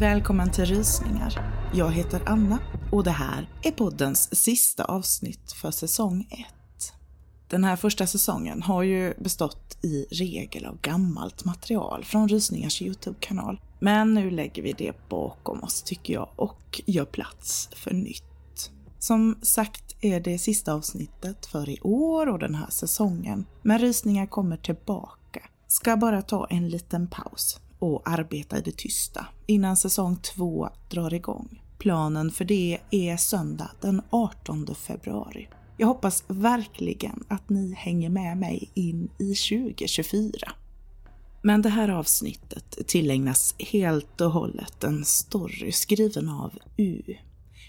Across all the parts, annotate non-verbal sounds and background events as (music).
Välkommen till Rysningar. Jag heter Anna och det här är poddens sista avsnitt för säsong 1. Den här första säsongen har ju bestått i regel av gammalt material från Rysningars YouTube-kanal. Men nu lägger vi det bakom oss tycker jag och gör plats för nytt. Som sagt är det sista avsnittet för i år och den här säsongen. Men Rysningar kommer tillbaka. Ska bara ta en liten paus och arbeta i det tysta innan säsong två drar igång. Planen för det är söndag den 18 februari. Jag hoppas verkligen att ni hänger med mig in i 2024. Men det här avsnittet tillägnas helt och hållet en story skriven av U.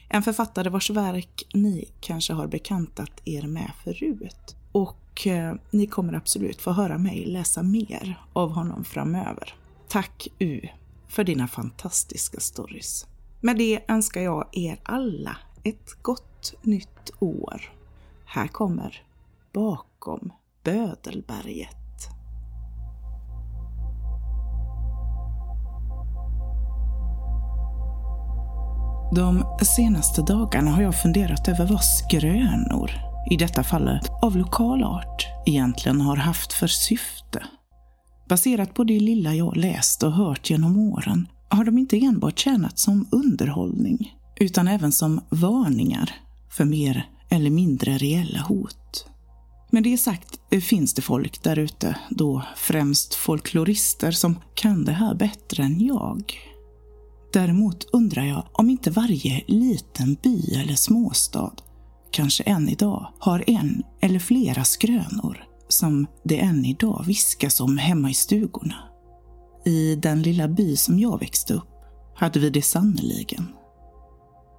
En författare vars verk ni kanske har bekantat er med förut. Och eh, ni kommer absolut få höra mig läsa mer av honom framöver. Tack U för dina fantastiska stories. Med det önskar jag er alla ett gott nytt år. Här kommer Bakom Bödelberget. De senaste dagarna har jag funderat över vad skrönor, i detta fallet av lokal art, egentligen har haft för syfte. Baserat på det lilla jag läst och hört genom åren har de inte enbart tjänat som underhållning, utan även som varningar för mer eller mindre reella hot. Med det sagt finns det folk där ute, då främst folklorister, som kan det här bättre än jag. Däremot undrar jag om inte varje liten by eller småstad, kanske än idag, har en eller flera skrönor som det än idag viskas om hemma i stugorna. I den lilla by som jag växte upp hade vi det sannoliken.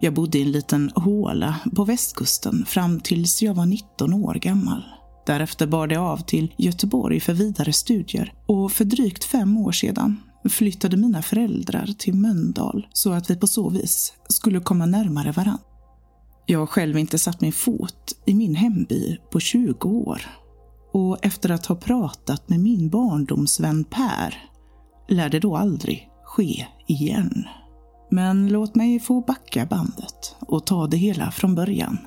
Jag bodde i en liten håla på västkusten fram tills jag var 19 år gammal. Därefter bar det av till Göteborg för vidare studier och för drygt fem år sedan flyttade mina föräldrar till Mölndal så att vi på så vis skulle komma närmare varann. Jag har själv inte satt min fot i min hemby på 20 år och efter att ha pratat med min barndomsvän Per lär det då aldrig ske igen. Men låt mig få backa bandet och ta det hela från början.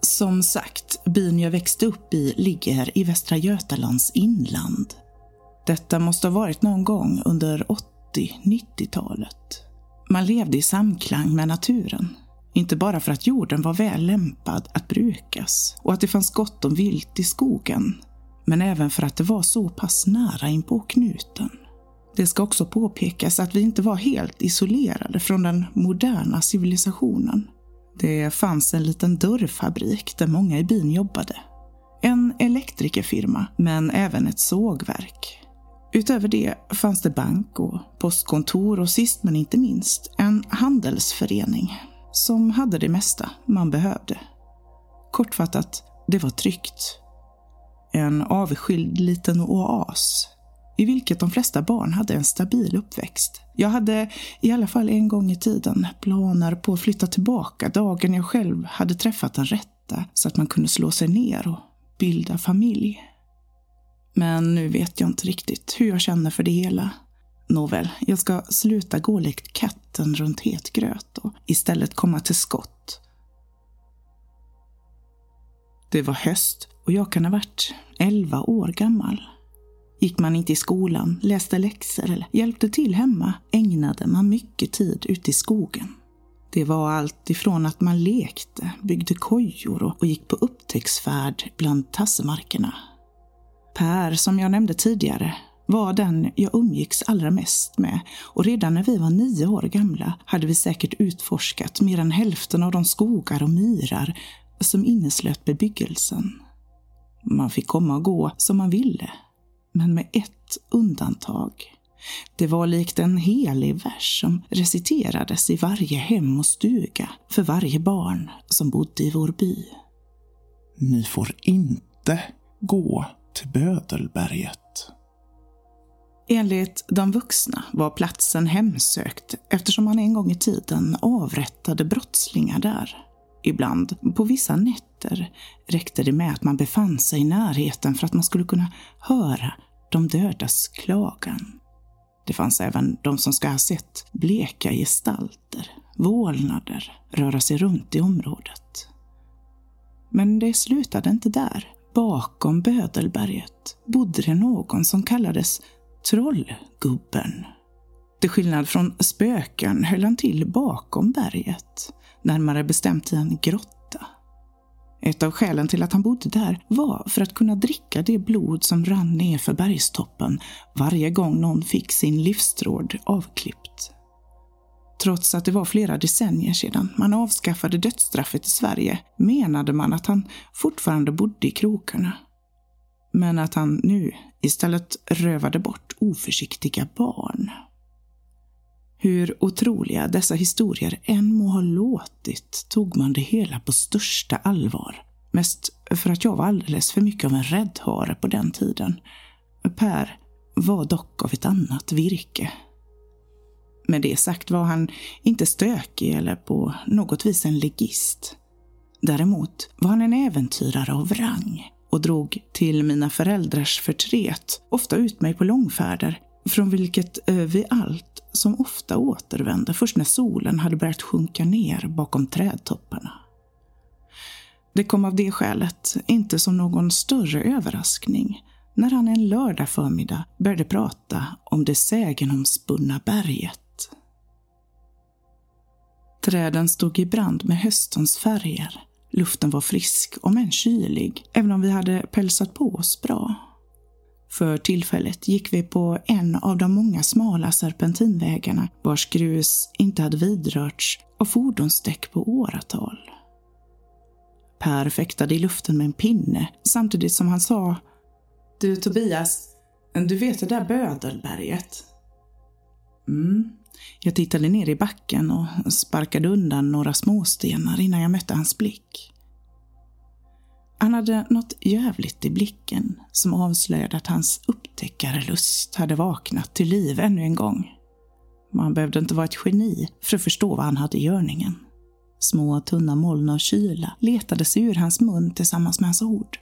Som sagt, byn jag växte upp i ligger i Västra Götalands inland. Detta måste ha varit någon gång under 80-90-talet. Man levde i samklang med naturen. Inte bara för att jorden var väl lämpad att brukas och att det fanns gott om vilt i skogen, men även för att det var så pass nära in på knuten. Det ska också påpekas att vi inte var helt isolerade från den moderna civilisationen. Det fanns en liten dörrfabrik där många i byn jobbade. En elektrikerfirma, men även ett sågverk. Utöver det fanns det bank och postkontor och sist men inte minst en handelsförening som hade det mesta man behövde. Kortfattat, det var tryggt. En avskild liten oas i vilket de flesta barn hade en stabil uppväxt. Jag hade i alla fall en gång i tiden planer på att flytta tillbaka dagen jag själv hade träffat den rätta så att man kunde slå sig ner och bilda familj. Men nu vet jag inte riktigt hur jag känner för det hela. Nåväl, jag ska sluta gå likt katten runt het gröt och istället komma till skott. Det var höst och jag kan ha varit elva år gammal. Gick man inte i skolan, läste läxor eller hjälpte till hemma ägnade man mycket tid ute i skogen. Det var allt ifrån att man lekte, byggde kojor och gick på upptäcktsfärd bland tassemarkerna. Per, som jag nämnde tidigare, var den jag umgicks allra mest med och redan när vi var nio år gamla hade vi säkert utforskat mer än hälften av de skogar och myrar som inneslöt bebyggelsen. Man fick komma och gå som man ville, men med ett undantag. Det var likt en helig vers som reciterades i varje hem och stuga för varje barn som bodde i vår by. Ni får inte gå till Bödelberget. Enligt de vuxna var platsen hemsökt eftersom man en gång i tiden avrättade brottslingar där. Ibland, på vissa nätter, räckte det med att man befann sig i närheten för att man skulle kunna höra de dödas klagan. Det fanns även de som ska ha sett bleka gestalter, vålnader, röra sig runt i området. Men det slutade inte där. Bakom Bödelberget bodde det någon som kallades Trollgubben. Till skillnad från spöken höll han till bakom berget, närmare bestämt i en grotta. Ett av skälen till att han bodde där var för att kunna dricka det blod som rann ner för bergstoppen varje gång någon fick sin livstråd avklippt. Trots att det var flera decennier sedan man avskaffade dödsstraffet i Sverige menade man att han fortfarande bodde i krokarna. Men att han nu istället rövade bort oförsiktiga barn. Hur otroliga dessa historier än må ha låtit tog man det hela på största allvar. Mest för att jag var alldeles för mycket av en räddhare på den tiden. Per var dock av ett annat virke. Med det sagt var han inte stökig eller på något vis en legist. Däremot var han en äventyrare av rang och drog till mina föräldrars förtret ofta ut mig på långfärder från vilket eh, vi allt som ofta återvände först när solen hade börjat sjunka ner bakom trädtopparna. Det kom av det skälet inte som någon större överraskning när han en lördag förmiddag började prata om det sägenomspunna berget. Träden stod i brand med höstens färger. Luften var frisk, om än kylig, även om vi hade pälsat på oss bra. För tillfället gick vi på en av de många smala serpentinvägarna vars grus inte hade vidrörts av fordonsdäck på åratal. Per fäktade i luften med en pinne samtidigt som han sa Du Tobias, du vet det där Bödelberget? Mm. Jag tittade ner i backen och sparkade undan några småstenar innan jag mötte hans blick. Han hade något jävligt i blicken som avslöjade att hans upptäckarlust hade vaknat till liv ännu en gång. Man behövde inte vara ett geni för att förstå vad han hade i görningen. Små tunna moln av kyla letade sig ur hans mun tillsammans med hans ord.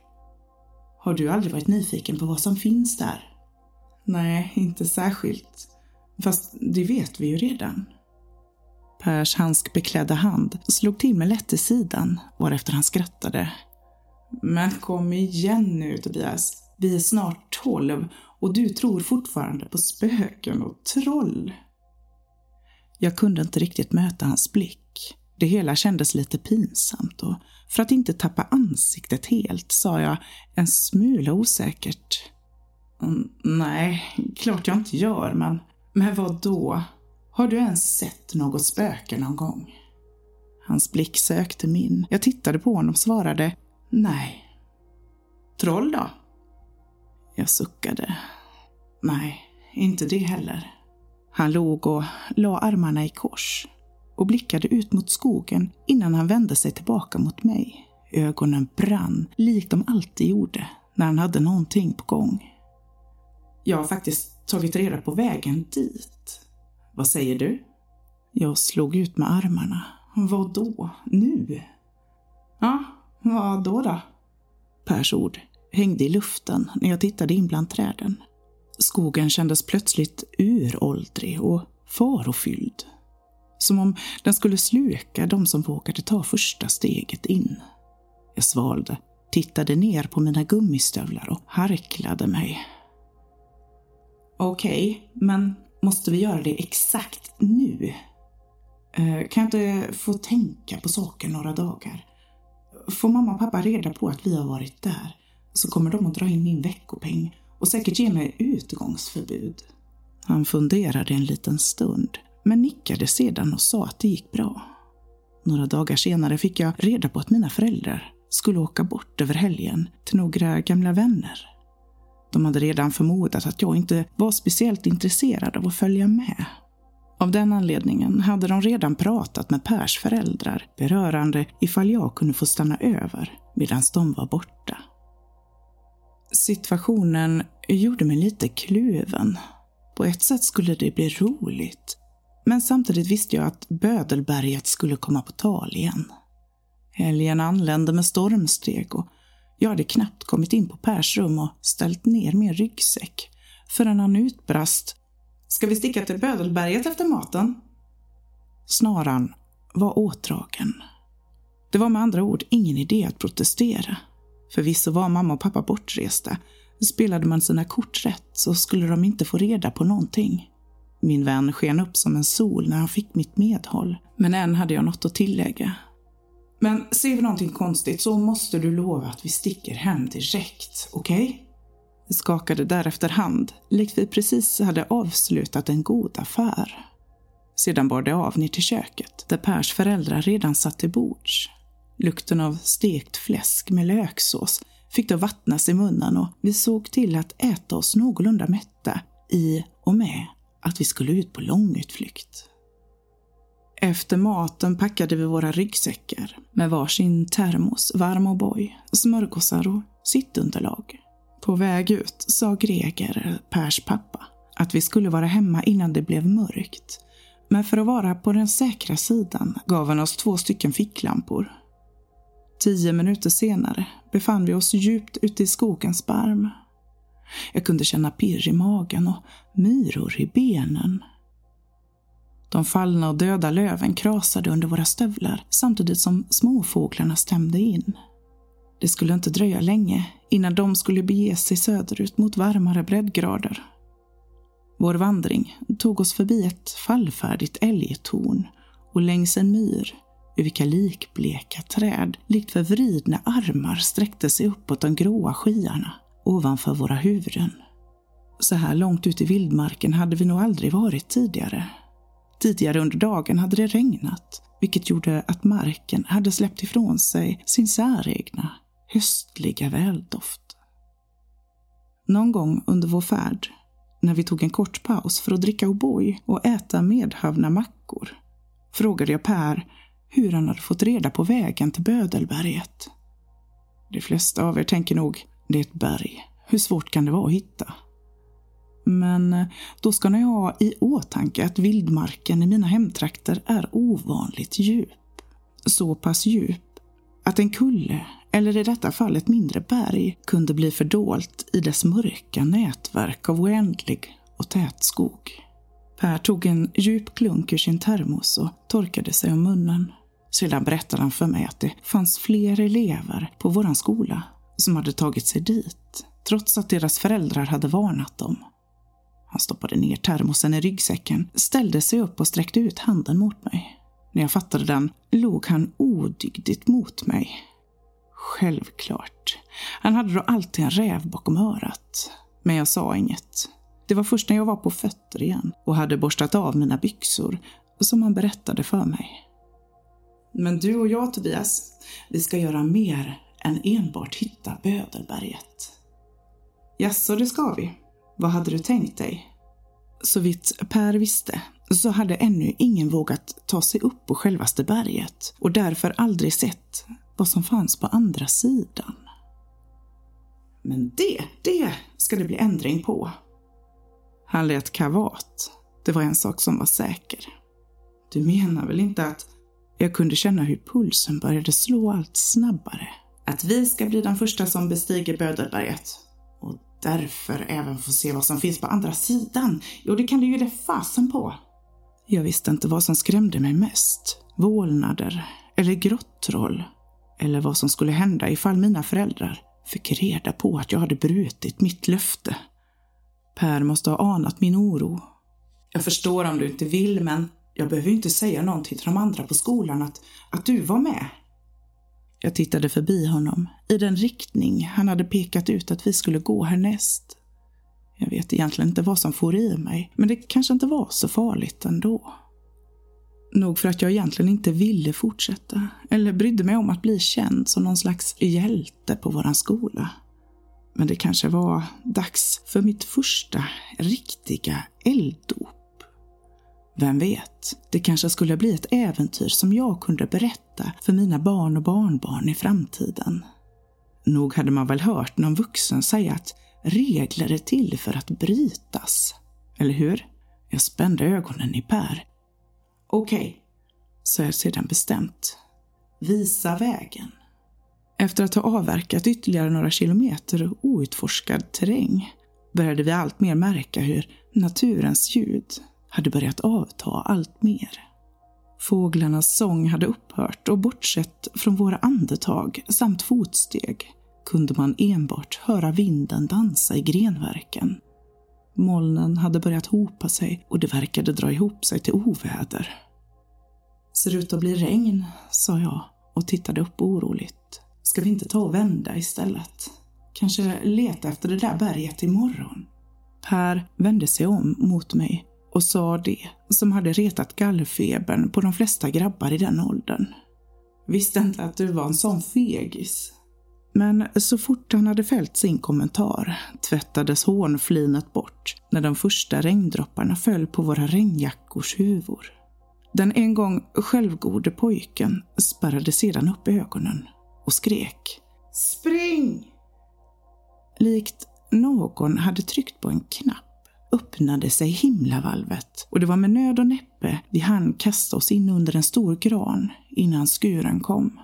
Har du aldrig varit nyfiken på vad som finns där? Nej, inte särskilt. Fast det vet vi ju redan. Pers handskbeklädda hand slog till med lätt i sidan, varefter han skrattade men kom igen nu Tobias. Vi är snart tolv och du tror fortfarande på spöken och troll. Jag kunde inte riktigt möta hans blick. Det hela kändes lite pinsamt och för att inte tappa ansiktet helt sa jag en smula osäkert. Mm, nej, klart jag inte gör, men, men vad då? Har du ens sett något spöke någon gång? Hans blick sökte min. Jag tittade på honom och svarade Nej. Troll då? Jag suckade. Nej, inte det heller. Han låg och la armarna i kors och blickade ut mot skogen innan han vände sig tillbaka mot mig. Ögonen brann, likt de alltid gjorde när han hade någonting på gång. Jag har faktiskt tagit reda på vägen dit. Vad säger du? Jag slog ut med armarna. Vad då? Nu? Ja, vad då då? Pers ord hängde i luften när jag tittade in bland träden. Skogen kändes plötsligt uråldrig och farofylld. Som om den skulle sluka de som vågade ta första steget in. Jag svalde, tittade ner på mina gummistövlar och harklade mig. Okej, okay, men måste vi göra det exakt nu? Eh, kan jag inte få tänka på saken några dagar? Får mamma och pappa reda på att vi har varit där så kommer de att dra in min veckopeng och säkert ge mig utgångsförbud. Han funderade en liten stund, men nickade sedan och sa att det gick bra. Några dagar senare fick jag reda på att mina föräldrar skulle åka bort över helgen till några gamla vänner. De hade redan förmodat att jag inte var speciellt intresserad av att följa med av den anledningen hade de redan pratat med Pers föräldrar berörande ifall jag kunde få stanna över medan de var borta. Situationen gjorde mig lite kluven. På ett sätt skulle det bli roligt, men samtidigt visste jag att Bödelberget skulle komma på tal igen. Helgen anlände med stormsteg och jag hade knappt kommit in på Pers rum och ställt ner min ryggsäck förrän han utbrast Ska vi sticka till Bödelberget efter maten? Snaran var åtdragen. Det var med andra ord ingen idé att protestera. Förvisso var mamma och pappa bortresta. Spelade man sina kort rätt så skulle de inte få reda på någonting. Min vän sken upp som en sol när han fick mitt medhåll, men än hade jag något att tillägga. Men ser vi någonting konstigt så måste du lova att vi sticker hem direkt, okej? Okay? Vi skakade därefter hand, likt vi precis hade avslutat en god affär. Sedan bar det av ner till köket, där Pers föräldrar redan satt till bords. Lukten av stekt fläsk med löksås fick då vattnas i munnen och vi såg till att äta oss någorlunda mätta i och med att vi skulle ut på långutflykt. Efter maten packade vi våra ryggsäckar med varsin termos, varm O'boy, smörgåsar och sittunderlag. På väg ut sa Greger, Pers pappa, att vi skulle vara hemma innan det blev mörkt. Men för att vara på den säkra sidan gav han oss två stycken ficklampor. Tio minuter senare befann vi oss djupt ute i skogens barm. Jag kunde känna pirr i magen och myror i benen. De fallna och döda löven krasade under våra stövlar samtidigt som småfåglarna stämde in. Det skulle inte dröja länge innan de skulle bege sig söderut mot varmare breddgrader. Vår vandring tog oss förbi ett fallfärdigt älgtorn och längs en myr ur vilka likbleka träd likt förvridna armar sträckte sig uppåt de gråa skyarna ovanför våra huvuden. Så här långt ut i vildmarken hade vi nog aldrig varit tidigare. Tidigare under dagen hade det regnat, vilket gjorde att marken hade släppt ifrån sig sin säregna, höstliga väldoft. Någon gång under vår färd, när vi tog en kort paus för att dricka O'boy och äta medhavna mackor, frågade jag Per hur han hade fått reda på vägen till Bödelberget. De flesta av er tänker nog, det är ett berg. Hur svårt kan det vara att hitta? Men eh, då ska ni ha i åtanke att vildmarken i mina hemtrakter är ovanligt djup. Så pass djup att en kulle, eller i detta fall ett mindre berg, kunde bli fördolt i dess mörka nätverk av oändlig och tät skog. Per tog en djup klunk ur sin termos och torkade sig om munnen. Sedan berättade han för mig att det fanns fler elever på våran skola som hade tagit sig dit, trots att deras föräldrar hade varnat dem. Han stoppade ner termosen i ryggsäcken, ställde sig upp och sträckte ut handen mot mig. När jag fattade den log han odygdigt mot mig. Självklart. Han hade då alltid en räv bakom örat. Men jag sa inget. Det var först när jag var på fötter igen och hade borstat av mina byxor som han berättade för mig. Men du och jag, Tobias, vi ska göra mer än enbart hitta Bödelberget. Jaså, det ska vi. Vad hade du tänkt dig? Så vitt Per visste så hade ännu ingen vågat ta sig upp på självaste berget och därför aldrig sett vad som fanns på andra sidan. Men det, det ska det bli ändring på. Han lät kavat. Det var en sak som var säker. Du menar väl inte att jag kunde känna hur pulsen började slå allt snabbare? Att vi ska bli den första som bestiger Bödelberget därför även få se vad som finns på andra sidan. Jo, det kan du ju det fasen på. Jag visste inte vad som skrämde mig mest. Vålnader eller grottroll. Eller vad som skulle hända ifall mina föräldrar fick reda på att jag hade brutit mitt löfte. Per måste ha anat min oro. Jag förstår om du inte vill, men jag behöver inte säga någonting till de andra på skolan att, att du var med. Jag tittade förbi honom, i den riktning han hade pekat ut att vi skulle gå härnäst. Jag vet egentligen inte vad som for i mig, men det kanske inte var så farligt ändå. Nog för att jag egentligen inte ville fortsätta, eller brydde mig om att bli känd som någon slags hjälte på våran skola. Men det kanske var dags för mitt första riktiga elddop. Vem vet, det kanske skulle bli ett äventyr som jag kunde berätta för mina barn och barnbarn i framtiden. Nog hade man väl hört någon vuxen säga att regler är till för att brytas. Eller hur? Jag spände ögonen i Per. Okej, okay, sa jag sedan bestämt. Visa vägen. Efter att ha avverkat ytterligare några kilometer outforskad terräng började vi allt mer märka hur naturens ljud hade börjat avta allt mer. Fåglarnas sång hade upphört och bortsett från våra andetag samt fotsteg kunde man enbart höra vinden dansa i grenverken. Molnen hade börjat hopa sig och det verkade dra ihop sig till oväder. Ser ut att bli regn, sa jag och tittade upp oroligt. Ska vi inte ta och vända istället? Kanske leta efter det där berget imorgon? Per vände sig om mot mig och sa det som hade retat gallfebern på de flesta grabbar i den åldern. Visste inte att du var en sån fegis. Men så fort han hade fällt sin kommentar tvättades hånflinet bort när de första regndropparna föll på våra regnjackors huvor. Den en gång självgode pojken spärrade sedan upp ögonen och skrek Spring! Likt någon hade tryckt på en knapp öppnade sig himlavalvet och det var med nöd och näppe vi hann kasta oss in under en stor gran innan skuren kom.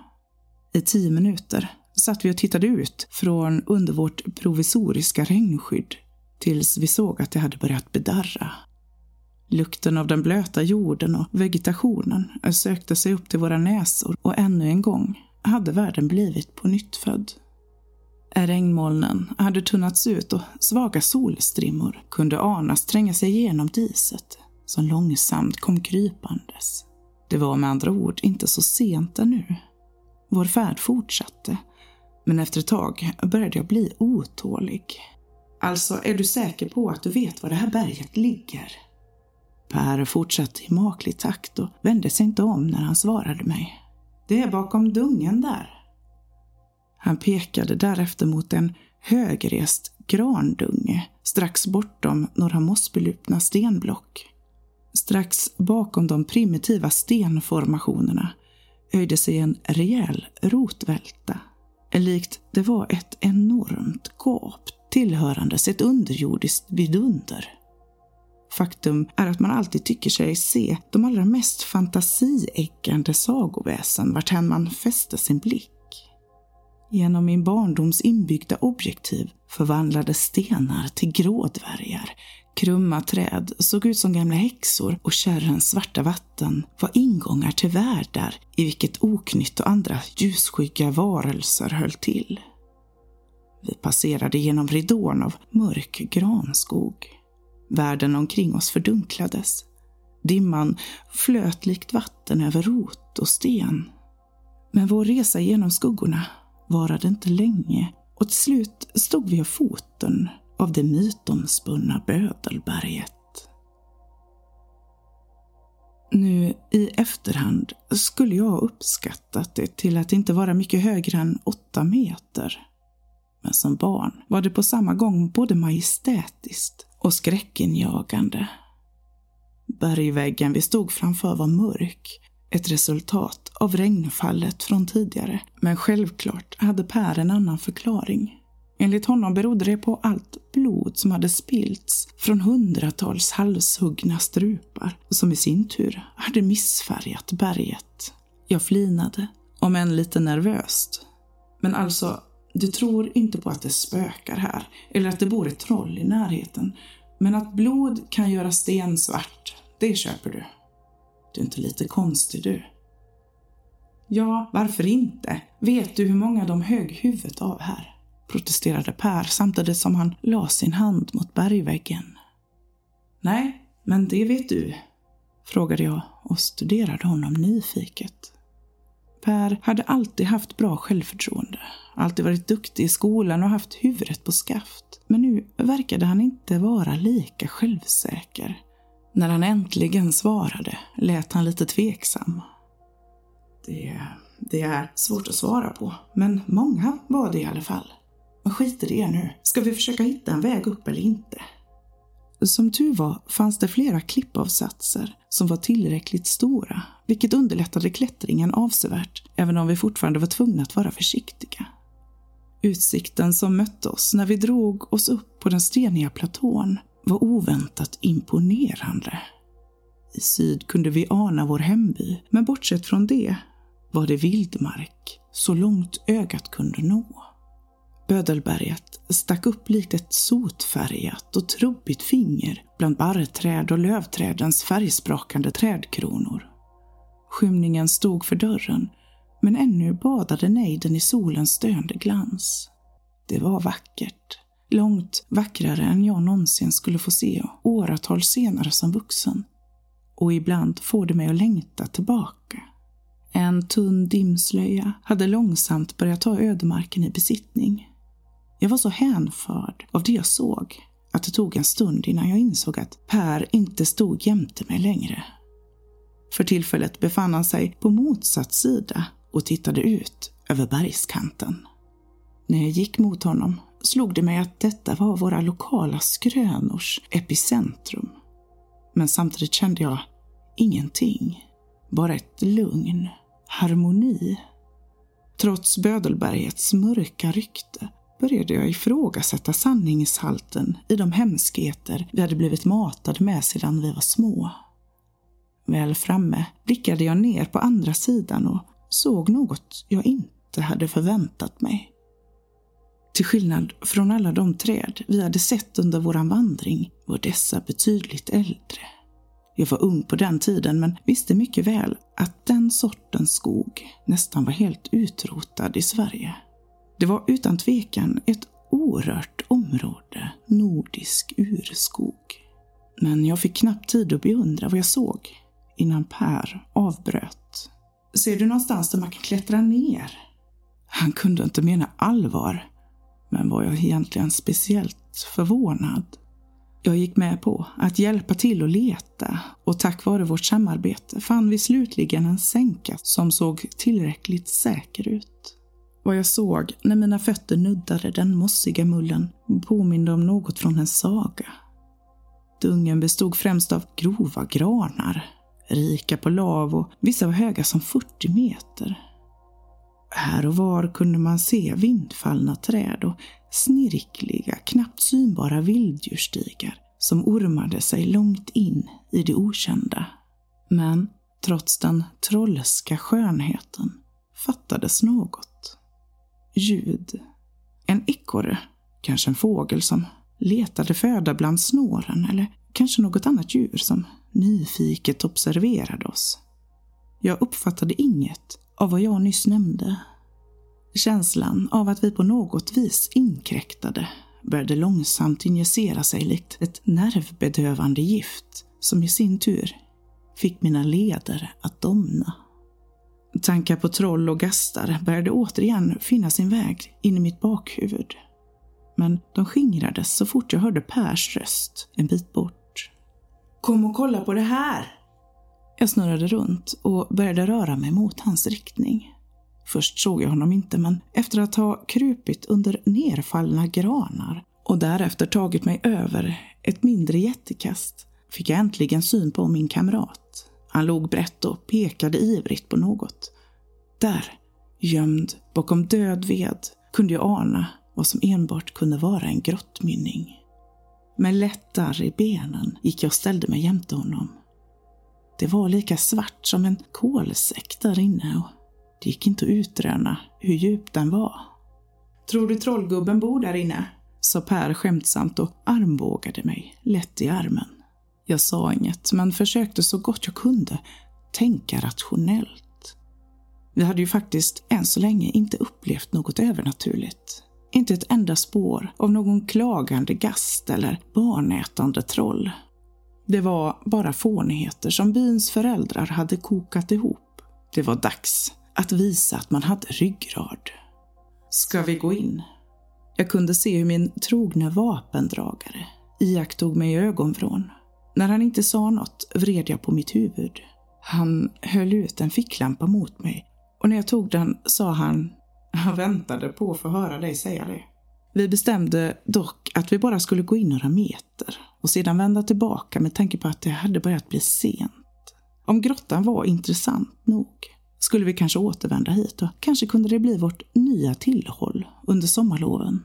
I tio minuter satt vi och tittade ut från under vårt provisoriska regnskydd tills vi såg att det hade börjat bedarra. Lukten av den blöta jorden och vegetationen sökte sig upp till våra näsor och ännu en gång hade världen blivit på nytt född. Regnmolnen hade tunnats ut och svaga solstrimmor kunde anas tränga sig igenom diset som långsamt kom krypandes. Det var med andra ord inte så sent ännu. Vår färd fortsatte, men efter ett tag började jag bli otålig. Alltså, är du säker på att du vet var det här berget ligger? Per fortsatte i maklig takt och vände sig inte om när han svarade mig. Det är bakom dungen där. Han pekade därefter mot en högrest grandunge strax bortom några mossbelupna stenblock. Strax bakom de primitiva stenformationerna höjde sig en rejäl rotvälta. Likt det var ett enormt gap tillhörandes ett underjordiskt vidunder. Faktum är att man alltid tycker sig se de allra mest fantasieggande sagoväsen varthän man fäster sin blick. Genom min barndoms inbyggda objektiv förvandlades stenar till grådvärgar. Krumma träd såg ut som gamla häxor och kärrens svarta vatten var ingångar till världar i vilket oknytt och andra ljusskygga varelser höll till. Vi passerade genom ridån av mörk granskog. Världen omkring oss fördunklades. Dimman flöt likt vatten över rot och sten. Men vår resa genom skuggorna varade inte länge och till slut stod vi av foten av det mytomspunna Bödelberget. Nu i efterhand skulle jag ha uppskattat det till att inte vara mycket högre än åtta meter. Men som barn var det på samma gång både majestätiskt och skräckinjagande. Bergväggen vi stod framför var mörk ett resultat av regnfallet från tidigare. Men självklart hade Per en annan förklaring. Enligt honom berodde det på allt blod som hade spillts från hundratals halshuggna strupar som i sin tur hade missfärgat berget. Jag flinade, om än lite nervöst. Men alltså, du tror inte på att det spökar här eller att det bor ett troll i närheten. Men att blod kan göra sten svart, det köper du. Du är inte lite konstig du. Ja, varför inte? Vet du hur många de högg huvudet av här? protesterade Per samtidigt som han la sin hand mot bergväggen. Nej, men det vet du, frågade jag och studerade honom nyfiket. Per hade alltid haft bra självförtroende, alltid varit duktig i skolan och haft huvudet på skaft. Men nu verkade han inte vara lika självsäker. När han äntligen svarade lät han lite tveksam. Det, det är svårt att svara på, men många var det i alla fall. Men skit i det nu. Ska vi försöka hitta en väg upp eller inte? Som tur var fanns det flera klippavsatser som var tillräckligt stora, vilket underlättade klättringen avsevärt, även om vi fortfarande var tvungna att vara försiktiga. Utsikten som mötte oss när vi drog oss upp på den steniga platån var oväntat imponerande. I syd kunde vi ana vår hemby, men bortsett från det var det vildmark så långt ögat kunde nå. Bödelberget stack upp likt ett sotfärgat och trubbigt finger bland barrträd och lövträdens färgsprakande trädkronor. Skymningen stod för dörren, men ännu badade nejden i solens döende glans. Det var vackert. Långt vackrare än jag någonsin skulle få se åratal senare som vuxen. Och ibland får det mig att längta tillbaka. En tunn dimslöja hade långsamt börjat ta ödemarken i besittning. Jag var så hänförd av det jag såg att det tog en stund innan jag insåg att Per inte stod jämte mig längre. För tillfället befann han sig på motsatt sida och tittade ut över bergskanten. När jag gick mot honom slog det mig att detta var våra lokala skrönors epicentrum. Men samtidigt kände jag ingenting. Bara ett lugn, harmoni. Trots Bödelbergets mörka rykte började jag ifrågasätta sanningshalten i de hemskheter vi hade blivit matade med sedan vi var små. Väl framme blickade jag ner på andra sidan och såg något jag inte hade förväntat mig. Till skillnad från alla de träd vi hade sett under vår vandring var dessa betydligt äldre. Jag var ung på den tiden men visste mycket väl att den sortens skog nästan var helt utrotad i Sverige. Det var utan tvekan ett orört område, nordisk urskog. Men jag fick knappt tid att beundra vad jag såg innan Per avbröt. Ser du någonstans där man kan klättra ner? Han kunde inte mena allvar, men var jag egentligen speciellt förvånad? Jag gick med på att hjälpa till att leta och tack vare vårt samarbete fann vi slutligen en sänka som såg tillräckligt säker ut. Vad jag såg när mina fötter nuddade den mossiga mullen påminde om något från en saga. Dungen bestod främst av grova granar, rika på lav och vissa var höga som 40 meter. Här och var kunde man se vindfallna träd och snirkliga, knappt synbara vilddjursstigar som ormade sig långt in i det okända. Men trots den trollska skönheten fattades något. Ljud. En ekorre, kanske en fågel som letade föda bland snåren eller kanske något annat djur som nyfiket observerade oss. Jag uppfattade inget av vad jag nyss nämnde. Känslan av att vi på något vis inkräktade började långsamt injicera sig likt ett nervbedövande gift som i sin tur fick mina leder att domna. Tankar på troll och gastar började återigen finna sin väg in i mitt bakhuvud. Men de skingrades så fort jag hörde Pers röst en bit bort. Kom och kolla på det här! Jag snurrade runt och började röra mig mot hans riktning. Först såg jag honom inte, men efter att ha krupit under nerfallna granar och därefter tagit mig över ett mindre jättekast fick jag äntligen syn på min kamrat. Han låg brett och pekade ivrigt på något. Där, gömd bakom död ved, kunde jag ana vad som enbart kunde vara en grottmynning. Med lätt darr i benen gick jag och ställde mig jämte honom. Det var lika svart som en kolsäck där inne och det gick inte att utröna hur djup den var. Tror du trollgubben bor där inne? sa Per skämtsamt och armbågade mig lätt i armen. Jag sa inget, men försökte så gott jag kunde tänka rationellt. Vi hade ju faktiskt än så länge inte upplevt något övernaturligt. Inte ett enda spår av någon klagande gast eller barnätande troll. Det var bara fånigheter som byns föräldrar hade kokat ihop. Det var dags att visa att man hade ryggrad. Ska vi gå in? Jag kunde se hur min trogne vapendragare iakttog mig i ögonvrån. När han inte sa något vred jag på mitt huvud. Han höll ut en ficklampa mot mig och när jag tog den sa han han väntade på att få höra dig säga det. Vi bestämde dock att vi bara skulle gå in några meter och sedan vända tillbaka med tanke på att det hade börjat bli sent. Om grottan var intressant nog skulle vi kanske återvända hit och kanske kunde det bli vårt nya tillhåll under sommarloven.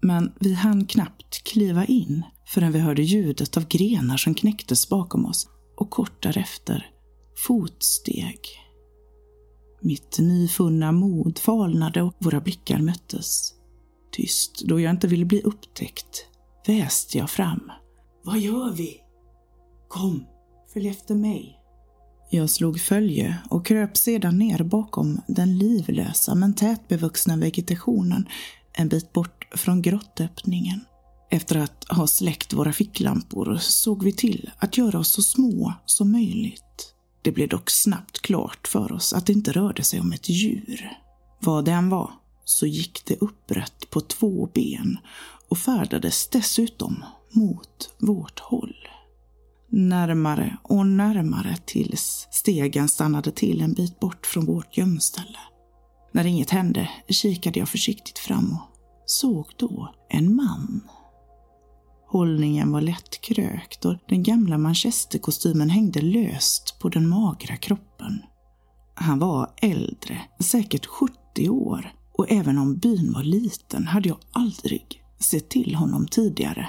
Men vi hann knappt kliva in förrän vi hörde ljudet av grenar som knäcktes bakom oss och kort därefter fotsteg. Mitt nyfunna mod falnade och våra blickar möttes. Tyst, då jag inte ville bli upptäckt, väste jag fram. Vad gör vi? Kom, följ efter mig. Jag slog följe och kröp sedan ner bakom den livlösa men tätbevuxna vegetationen en bit bort från grottöppningen. Efter att ha släckt våra ficklampor såg vi till att göra oss så små som möjligt. Det blev dock snabbt klart för oss att det inte rörde sig om ett djur. Vad det än var så gick det upprätt på två ben och färdades dessutom mot vårt håll. Närmare och närmare tills stegen stannade till en bit bort från vårt gömställe. När inget hände kikade jag försiktigt fram och såg då en man. Hållningen var lätt krökt och den gamla manchesterkostymen hängde löst på den magra kroppen. Han var äldre, säkert 70 år och även om byn var liten hade jag aldrig sett till honom tidigare.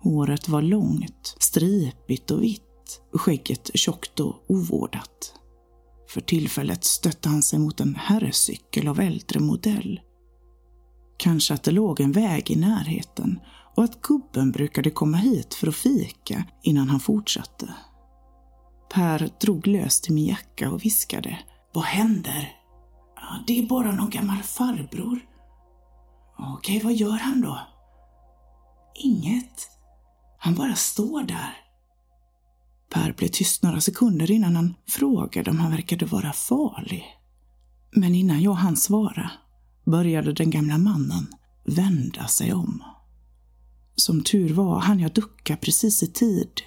Håret var långt, stripigt och vitt, skägget tjockt och ovårdat. För tillfället stötte han sig mot en herrcykel av äldre modell. Kanske att det låg en väg i närheten och att gubben brukade komma hit för att fika innan han fortsatte. Per drog löst i min jacka och viskade. Vad händer? Det är bara någon gammal farbror. Okej, vad gör han då? Inget. Han bara står där. Per blev tyst några sekunder innan han frågade om han verkade vara farlig. Men innan jag hann svara började den gamla mannen vända sig om. Som tur var hann jag ducka precis i tid.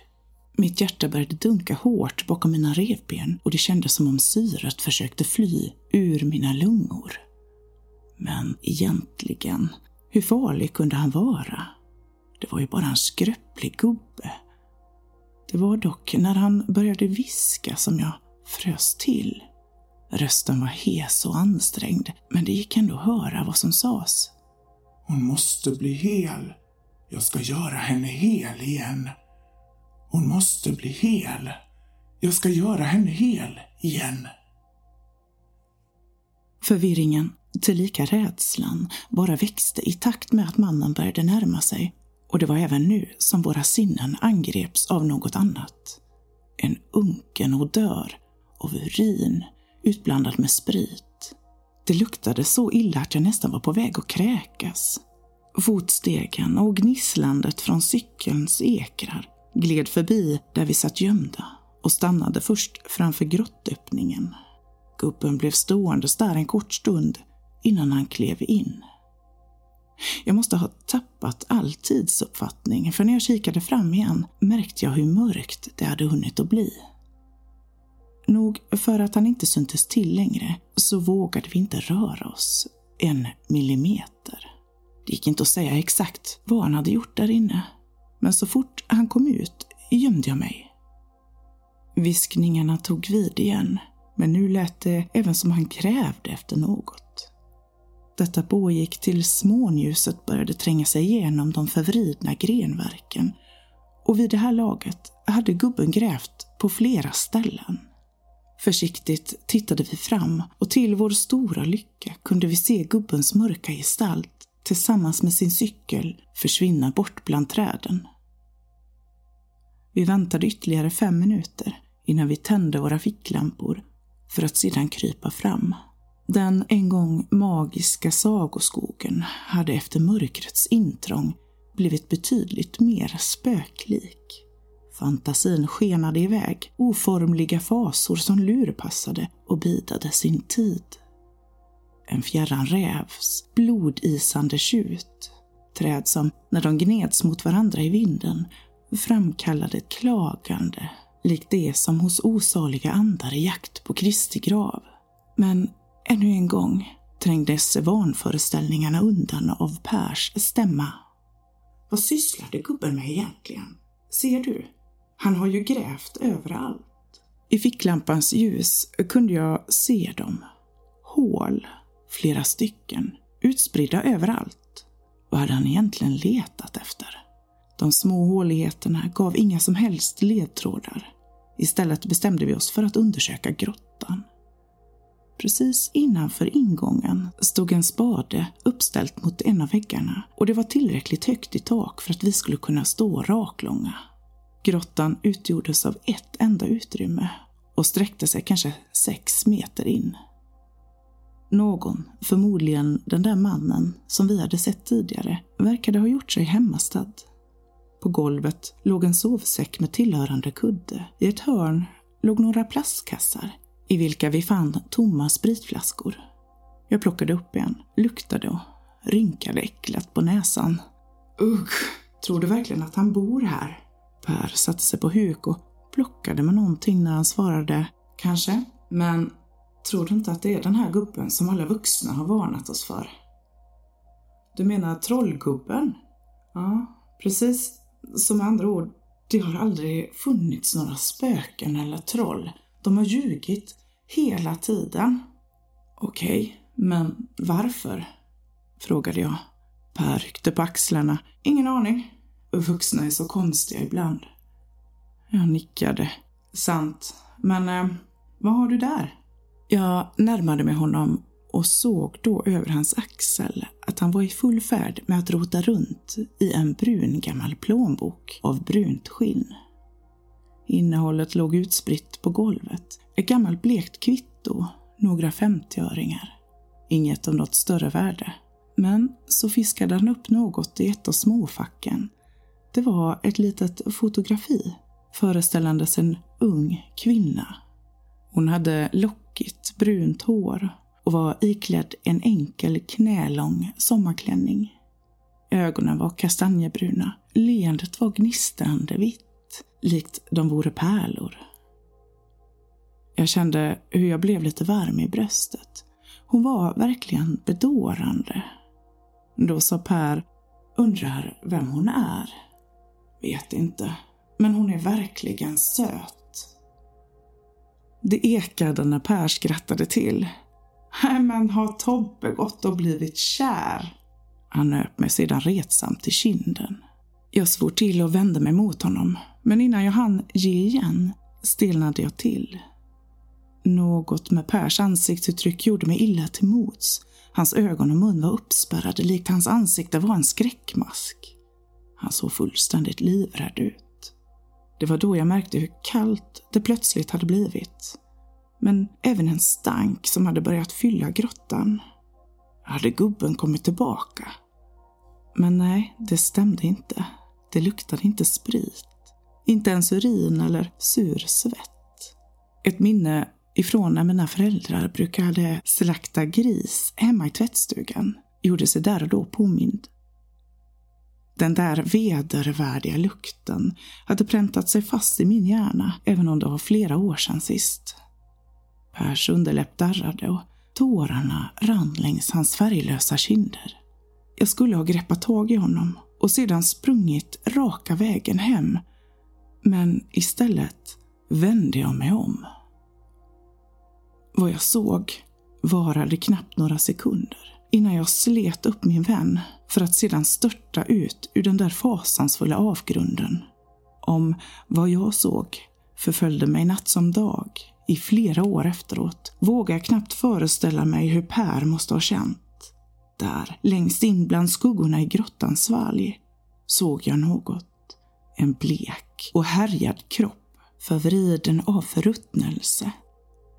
Mitt hjärta började dunka hårt bakom mina revben och det kändes som om syret försökte fly ur mina lungor. Men egentligen, hur farlig kunde han vara? Det var ju bara en skröplig gubbe. Det var dock när han började viska som jag frös till. Rösten var hes och ansträngd, men det gick ändå att höra vad som sades. Hon måste bli hel. Jag ska göra henne hel igen. Hon måste bli hel. Jag ska göra henne hel igen. Förvirringen, tillika rädslan, bara växte i takt med att mannen började närma sig. Och det var även nu som våra sinnen angreps av något annat. En unken odör av urin utblandad med sprit. Det luktade så illa att jag nästan var på väg att kräkas. Fotstegen och gnisslandet från cykelns ekrar gled förbi där vi satt gömda och stannade först framför grottöppningen. Gubben blev stående där en kort stund innan han klev in. Jag måste ha tappat all tidsuppfattning för när jag kikade fram igen märkte jag hur mörkt det hade hunnit att bli. Nog för att han inte syntes till längre så vågade vi inte röra oss en millimeter. Det gick inte att säga exakt vad han hade gjort där inne. Men så fort han kom ut gömde jag mig. Viskningarna tog vid igen, men nu lät det även som han krävde efter något. Detta pågick tills månljuset började tränga sig igenom de förvridna grenverken och vid det här laget hade gubben grävt på flera ställen. Försiktigt tittade vi fram och till vår stora lycka kunde vi se gubbens mörka gestalt tillsammans med sin cykel försvinna bort bland träden. Vi väntade ytterligare fem minuter innan vi tände våra ficklampor för att sedan krypa fram. Den en gång magiska sagoskogen hade efter mörkrets intrång blivit betydligt mer spöklik. Fantasin skenade iväg, oformliga fasor som lurpassade och bidade sin tid. En fjärran rävs blodisande tjut. Träd som, när de gneds mot varandra i vinden, framkallade ett klagande, likt det som hos osaliga andar i jakt på Kristi grav. Men ännu en gång trängdes vanföreställningarna undan av Pers stämma. Vad sysslade gubben med egentligen? Ser du? Han har ju grävt överallt. I ficklampans ljus kunde jag se dem. Hål, flera stycken, utspridda överallt. Vad hade han egentligen letat efter? De små håligheterna gav inga som helst ledtrådar. Istället bestämde vi oss för att undersöka grottan. Precis innanför ingången stod en spade uppställt mot en av väggarna och det var tillräckligt högt i tak för att vi skulle kunna stå raklånga. Grottan utgjordes av ett enda utrymme och sträckte sig kanske sex meter in. Någon, förmodligen den där mannen som vi hade sett tidigare, verkade ha gjort sig hemmastad. På golvet låg en sovsäck med tillhörande kudde. I ett hörn låg några plastkassar i vilka vi fann tomma spritflaskor. Jag plockade upp en, luktade och rynkade äcklat på näsan. Ugh, tror du verkligen att han bor här? Per satte sig på huk och plockade med någonting när han svarade Kanske, men tror du inte att det är den här gubben som alla vuxna har varnat oss för? Du menar trollgubben? Ja, precis. Som med andra ord, det har aldrig funnits några spöken eller troll. De har ljugit hela tiden. Okej, okay, men varför? Frågade jag. Per ryckte på axlarna. Ingen aning. Vuxna är så konstiga ibland. Jag nickade. Sant. Men eh, vad har du där? Jag närmade mig honom och såg då över hans axel att han var i full färd med att rota runt i en brun gammal plånbok av brunt skinn. Innehållet låg utspritt på golvet. Ett gammalt blekt kvitto, några femtioöringar. Inget av något större värde. Men så fiskade han upp något i ett av småfacken. Det var ett litet fotografi föreställandes en ung kvinna. Hon hade lockigt brunt hår och var iklädd en enkel knälång sommarklänning. Ögonen var kastanjebruna. Leendet var gnistrande vitt, likt de vore pärlor. Jag kände hur jag blev lite varm i bröstet. Hon var verkligen bedårande. Då sa Per, undrar vem hon är? Vet inte, men hon är verkligen söt. Det ekade när Per skrattade till. Nej, men har Tobbe gått och blivit kär? Han nöp mig sedan retsamt i kinden. Jag svor till och vände mig mot honom, men innan jag hann ge igen stelnade jag till. Något med Pers ansiktsuttryck gjorde mig illa till mods. Hans ögon och mun var uppspärrade likt hans ansikte var en skräckmask. Han såg fullständigt livrädd ut. Det var då jag märkte hur kallt det plötsligt hade blivit men även en stank som hade börjat fylla grottan. Hade gubben kommit tillbaka? Men nej, det stämde inte. Det luktade inte sprit. Inte ens urin eller sur svett. Ett minne ifrån när mina föräldrar brukade slakta gris hemma i tvättstugan gjorde sig där och då påmind. Den där vedervärdiga lukten hade präntat sig fast i min hjärna även om det var flera år sedan sist. Pers underläpp darrade och tårarna rann längs hans färglösa kinder. Jag skulle ha greppat tag i honom och sedan sprungit raka vägen hem. Men istället vände jag mig om. Vad jag såg varade knappt några sekunder innan jag slet upp min vän för att sedan störta ut ur den där fasansfulla avgrunden. Om vad jag såg förföljde mig natt som dag i flera år efteråt vågar jag knappt föreställa mig hur Per måste ha känt. Där, längst in bland skuggorna i grottans svalg, såg jag något. En blek och härjad kropp, förvriden av förruttnelse.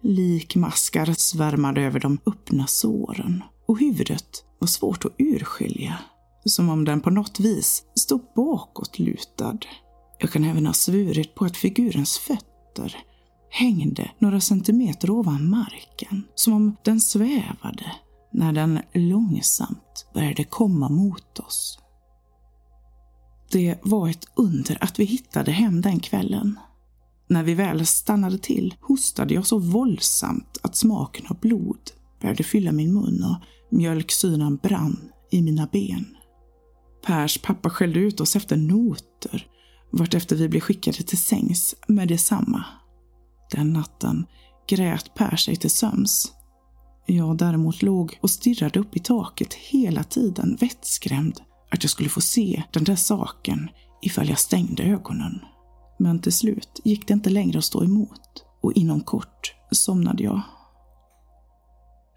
Likmaskar svärmade över de öppna såren och huvudet var svårt att urskilja. Som om den på något vis stod bakåtlutad. Jag kan även ha svurit på att figurens fötter hängde några centimeter ovan marken, som om den svävade när den långsamt började komma mot oss. Det var ett under att vi hittade hem den kvällen. När vi väl stannade till hostade jag så våldsamt att smaken av blod började fylla min mun och mjölksyran brann i mina ben. Pers pappa skällde ut oss efter noter vartefter vi blev skickade till sängs med detsamma. Den natten grät Per sig till söms. Jag däremot låg och stirrade upp i taket hela tiden, vettskrämd att jag skulle få se den där saken ifall jag stängde ögonen. Men till slut gick det inte längre att stå emot och inom kort somnade jag.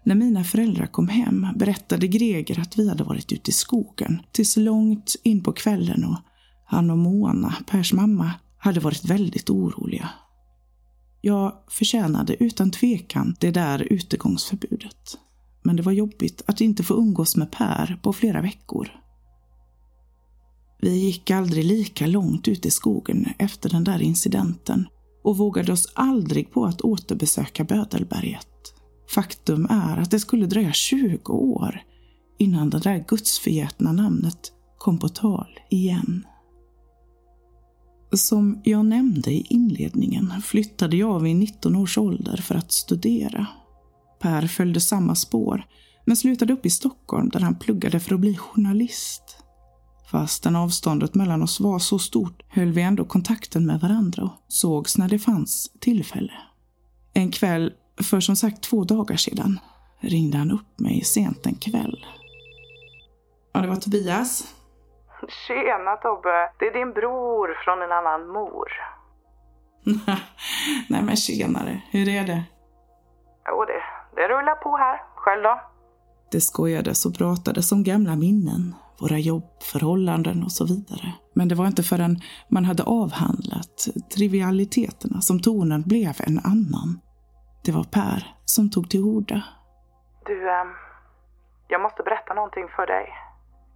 När mina föräldrar kom hem berättade Greger att vi hade varit ute i skogen tills långt in på kvällen och han och Mona, Pers mamma, hade varit väldigt oroliga. Jag förtjänade utan tvekan det där utegångsförbudet. Men det var jobbigt att inte få umgås med Per på flera veckor. Vi gick aldrig lika långt ut i skogen efter den där incidenten och vågade oss aldrig på att återbesöka Bödelberget. Faktum är att det skulle dröja 20 år innan det där gudsförgätna namnet kom på tal igen. Som jag nämnde i inledningen flyttade jag vid 19 års ålder för att studera. Per följde samma spår, men slutade upp i Stockholm där han pluggade för att bli journalist. Fastän avståndet mellan oss var så stort höll vi ändå kontakten med varandra och sågs när det fanns tillfälle. En kväll, för som sagt två dagar sedan, ringde han upp mig sent en kväll. Ja, det var Tobias. Tjena Tobbe, det är din bror från en annan mor. (laughs) Nej men tjenare, hur är det? Jo, det, det rullar på här. Själv då? Det skojades och pratades om gamla minnen, våra jobb, förhållanden och så vidare. Men det var inte förrän man hade avhandlat trivialiteterna som tonen blev en annan. Det var Per som tog till orda. Du, eh, jag måste berätta någonting för dig.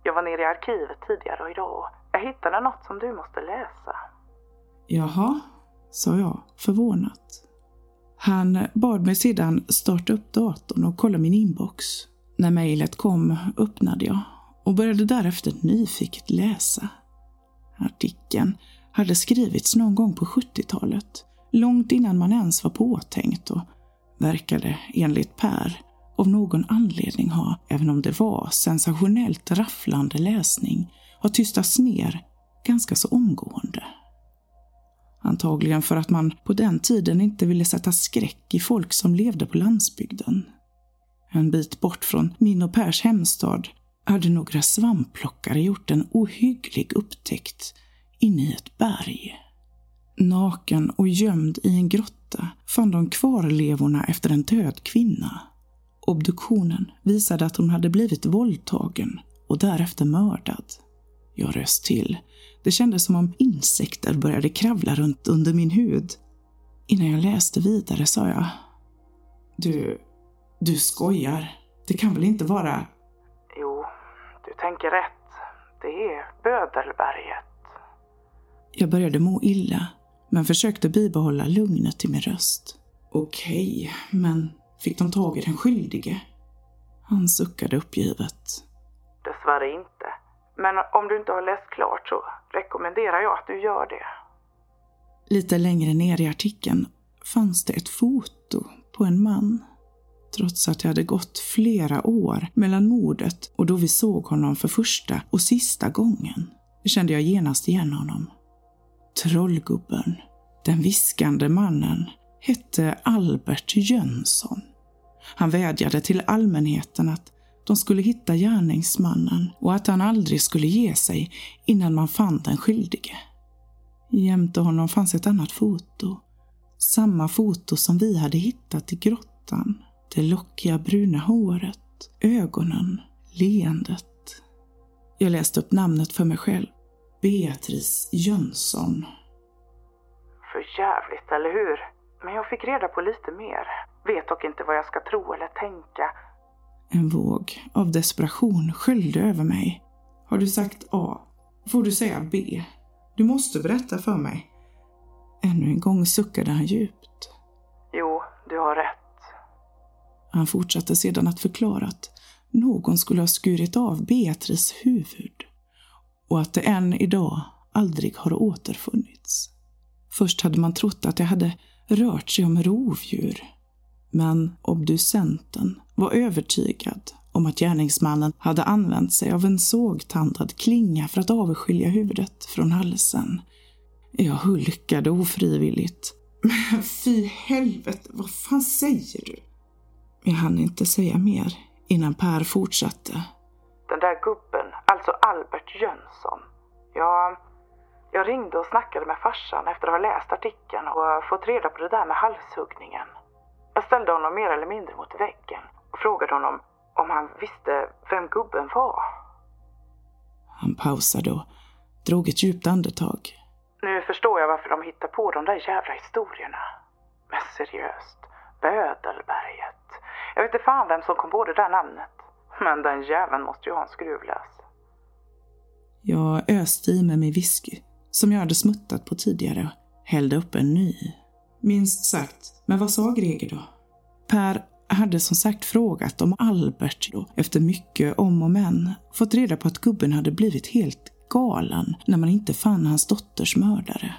Jag var nere i arkivet tidigare idag och jag hittade något som du måste läsa. Jaha, sa jag förvånat. Han bad mig sedan starta upp datorn och kolla min inbox. När mejlet kom öppnade jag och började därefter nyfiket läsa. Artikeln hade skrivits någon gång på 70-talet, långt innan man ens var påtänkt och verkade, enligt Per, av någon anledning ha, även om det var sensationellt rafflande läsning, har tystats ner ganska så omgående. Antagligen för att man på den tiden inte ville sätta skräck i folk som levde på landsbygden. En bit bort från min och Pers hemstad hade några svampplockare gjort en ohygglig upptäckt inne i ett berg. Naken och gömd i en grotta fann de kvarlevorna efter en död kvinna. Obduktionen visade att hon hade blivit våldtagen och därefter mördad. Jag röst till. Det kändes som om insekter började kravla runt under min hud. Innan jag läste vidare sa jag. Du, du skojar. Det kan väl inte vara... Jo, du tänker rätt. Det är Bödelberget. Jag började må illa, men försökte bibehålla lugnet i min röst. Okej, men fick de tag i den skyldige? Han suckade uppgivet. Dessvärre inte. Men om du inte har läst klart så rekommenderar jag att du gör det. Lite längre ner i artikeln fanns det ett foto på en man. Trots att det hade gått flera år mellan mordet och då vi såg honom för första och sista gången kände jag genast igen honom. Trollgubben, den viskande mannen, hette Albert Jönsson. Han vädjade till allmänheten att de skulle hitta gärningsmannen och att han aldrig skulle ge sig innan man fann den skyldige. Jämte honom fanns ett annat foto. Samma foto som vi hade hittat i grottan. Det lockiga bruna håret, ögonen, leendet. Jag läste upp namnet för mig själv. Beatrice Jönsson. För jävligt, eller hur? Men jag fick reda på lite mer. Vet dock inte vad jag ska tro eller tänka. En våg av desperation sköljde över mig. Har du sagt A får du säga B. Du måste berätta för mig. Ännu en gång suckade han djupt. Jo, du har rätt. Han fortsatte sedan att förklara att någon skulle ha skurit av Beatrice huvud och att det än idag aldrig har återfunnits. Först hade man trott att det hade rört sig om rovdjur. Men obducenten var övertygad om att gärningsmannen hade använt sig av en sågtandad klinga för att avskilja huvudet från halsen. Jag hulkade ofrivilligt. Men fy helvete, vad fan säger du? Jag hann inte säga mer innan Per fortsatte. Den där gubben, alltså Albert Jönsson. ja jag ringde och snackade med farsan efter att ha läst artikeln och fått reda på det där med halshuggningen. Jag ställde honom mer eller mindre mot väggen och frågade honom om han visste vem gubben var. Han pausade och drog ett djupt andetag. Nu förstår jag varför de hittar på de där jävla historierna. Men seriöst, Bödelberget. Jag vet inte fan vem som kom på det där namnet. Men den jäveln måste ju ha en skruvlös. Jag öste i mig min whisky, som jag hade smuttat på tidigare, hällde upp en ny. Minst sagt. Men vad sa Greger då? Per hade som sagt frågat om Albert då, efter mycket om och men, fått reda på att gubben hade blivit helt galen när man inte fann hans dotters mördare.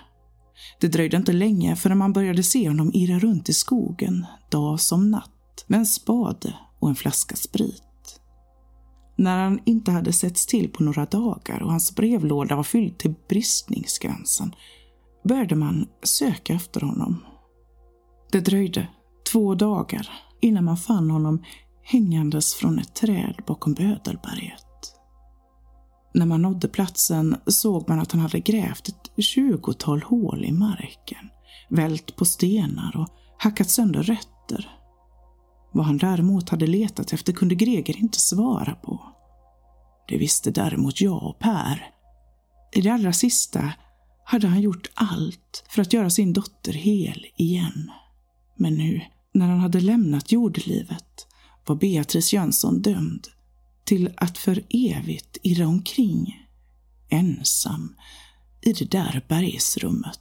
Det dröjde inte länge förrän man började se honom irra runt i skogen, dag som natt, med en spade och en flaska sprit. När han inte hade setts till på några dagar och hans brevlåda var fylld till bristningsgränsen började man söka efter honom. Det dröjde två dagar innan man fann honom hängandes från ett träd bakom Bödelberget. När man nådde platsen såg man att han hade grävt ett tjugotal hål i marken, vält på stenar och hackat sönder rötter. Vad han däremot hade letat efter kunde Greger inte svara på. Det visste däremot jag och Per. I det allra sista hade han gjort allt för att göra sin dotter hel igen. Men nu, när han hade lämnat jordelivet, var Beatrice Jönsson dömd till att för evigt irra omkring, ensam, i det där bergsrummet